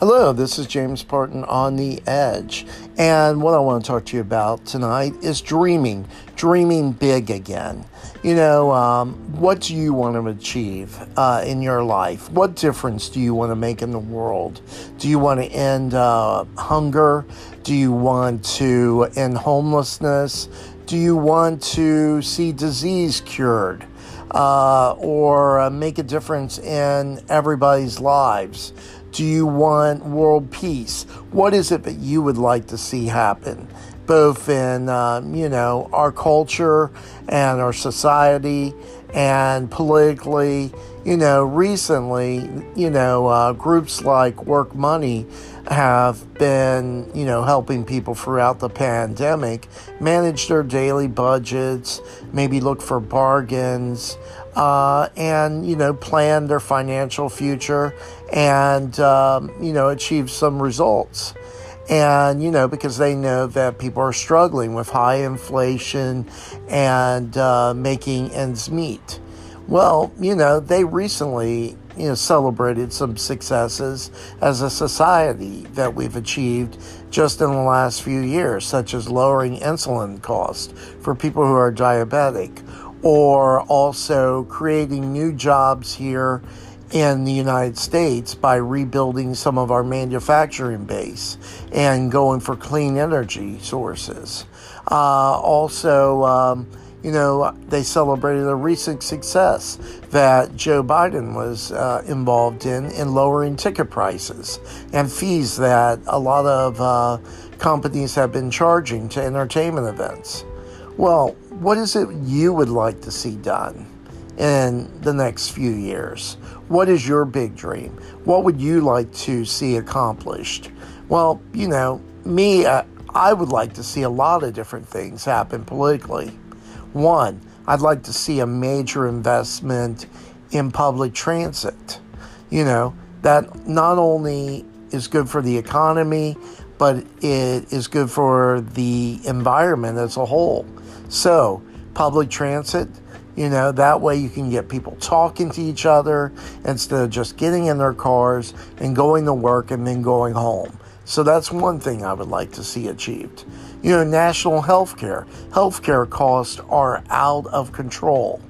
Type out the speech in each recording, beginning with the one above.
Hello, this is James Parton on the Edge. And what I want to talk to you about tonight is dreaming, dreaming big again. You know, um, what do you want to achieve uh, in your life? What difference do you want to make in the world? Do you want to end uh, hunger? Do you want to end homelessness? Do you want to see disease cured? Uh, or uh, make a difference in everybody's lives? Do you want world peace? What is it that you would like to see happen, both in um, you know our culture and our society and politically? You know, recently, you know, uh, groups like Work Money have been, you know, helping people throughout the pandemic manage their daily budgets, maybe look for bargains, uh, and, you know, plan their financial future and, um, you know, achieve some results. And, you know, because they know that people are struggling with high inflation and uh, making ends meet. Well, you know, they recently you know, celebrated some successes as a society that we've achieved just in the last few years, such as lowering insulin costs for people who are diabetic, or also creating new jobs here in the United States by rebuilding some of our manufacturing base and going for clean energy sources. Uh, also, um, you know, they celebrated a recent success that Joe Biden was uh, involved in in lowering ticket prices and fees that a lot of uh, companies have been charging to entertainment events. Well, what is it you would like to see done in the next few years? What is your big dream? What would you like to see accomplished? Well, you know, me, uh, I would like to see a lot of different things happen politically. One, I'd like to see a major investment in public transit. You know, that not only is good for the economy, but it is good for the environment as a whole. So, public transit, you know, that way you can get people talking to each other instead of just getting in their cars and going to work and then going home. So that's one thing I would like to see achieved. You know, national health care. Health care costs are out of control.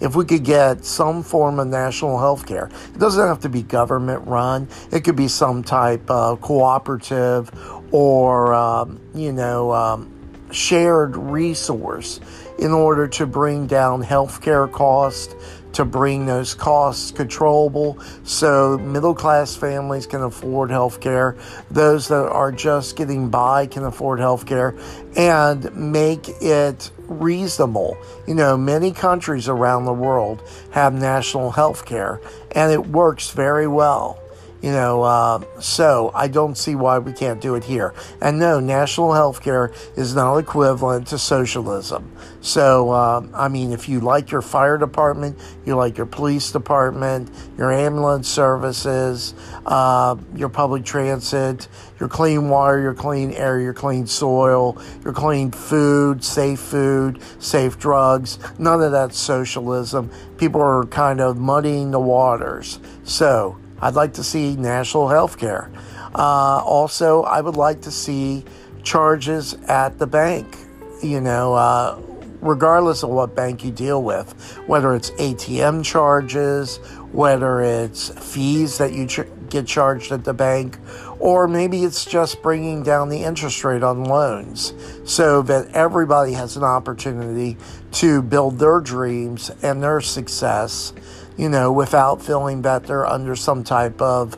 If we could get some form of national health care, it doesn't have to be government run, it could be some type of cooperative or, um, you know, um, shared resource in order to bring down healthcare costs, to bring those costs controllable so middle class families can afford health care, those that are just getting by can afford health care, and make it reasonable. You know, many countries around the world have national health care, and it works very well. You know, uh, so I don't see why we can't do it here. And no, national health care is not equivalent to socialism. So, uh, I mean, if you like your fire department, you like your police department, your ambulance services, uh, your public transit, your clean water, your clean air, your clean soil, your clean food, safe food, safe drugs, none of that socialism. People are kind of muddying the waters. So, I'd like to see national health care. Uh, also, I would like to see charges at the bank, you know, uh, regardless of what bank you deal with, whether it's ATM charges, whether it's fees that you ch- get charged at the bank, or maybe it's just bringing down the interest rate on loans so that everybody has an opportunity to build their dreams and their success you know, without feeling that they're under some type of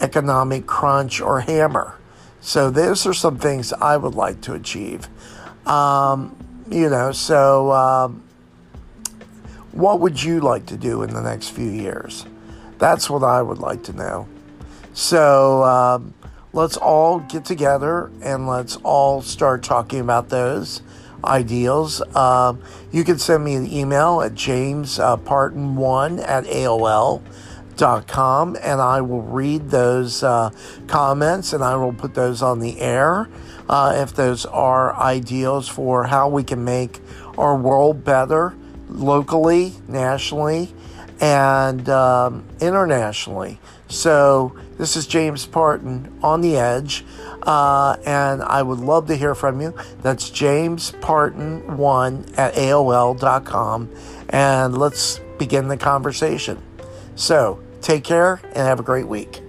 economic crunch or hammer. So those are some things I would like to achieve. Um, you know, so um, what would you like to do in the next few years? That's what I would like to know. So um, let's all get together and let's all start talking about those ideals. Um, you can send me an email at jamesparton1 uh, at AOL.com and I will read those uh, comments and I will put those on the air uh, if those are ideals for how we can make our world better locally, nationally, and um, internationally. So, this is James Parton on the edge, uh, and I would love to hear from you. That's James Parton1 at AOL.com, and let's begin the conversation. So, take care and have a great week.